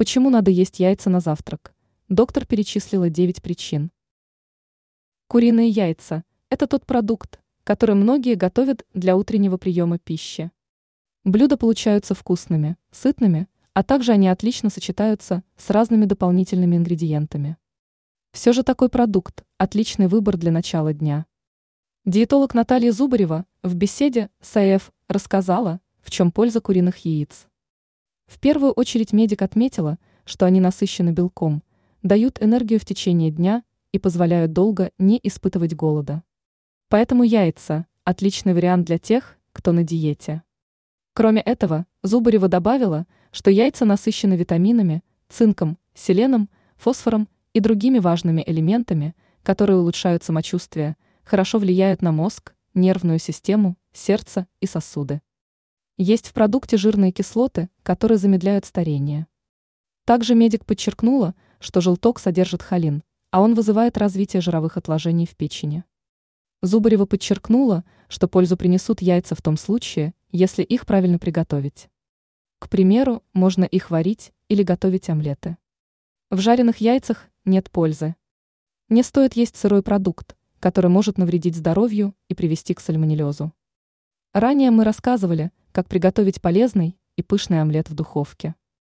Почему надо есть яйца на завтрак? Доктор перечислила 9 причин. Куриные яйца – это тот продукт, который многие готовят для утреннего приема пищи. Блюда получаются вкусными, сытными, а также они отлично сочетаются с разными дополнительными ингредиентами. Все же такой продукт – отличный выбор для начала дня. Диетолог Наталья Зубарева в беседе с АЭФ рассказала, в чем польза куриных яиц. В первую очередь медик отметила, что они насыщены белком, дают энергию в течение дня и позволяют долго не испытывать голода. Поэтому яйца – отличный вариант для тех, кто на диете. Кроме этого, Зубарева добавила, что яйца насыщены витаминами, цинком, селеном, фосфором и другими важными элементами, которые улучшают самочувствие, хорошо влияют на мозг, нервную систему, сердце и сосуды. Есть в продукте жирные кислоты, которые замедляют старение. Также медик подчеркнула, что желток содержит холин, а он вызывает развитие жировых отложений в печени. Зубарева подчеркнула, что пользу принесут яйца в том случае, если их правильно приготовить. К примеру, можно их варить или готовить омлеты. В жареных яйцах нет пользы. Не стоит есть сырой продукт, который может навредить здоровью и привести к сальмонеллезу. Ранее мы рассказывали, как приготовить полезный и пышный омлет в духовке.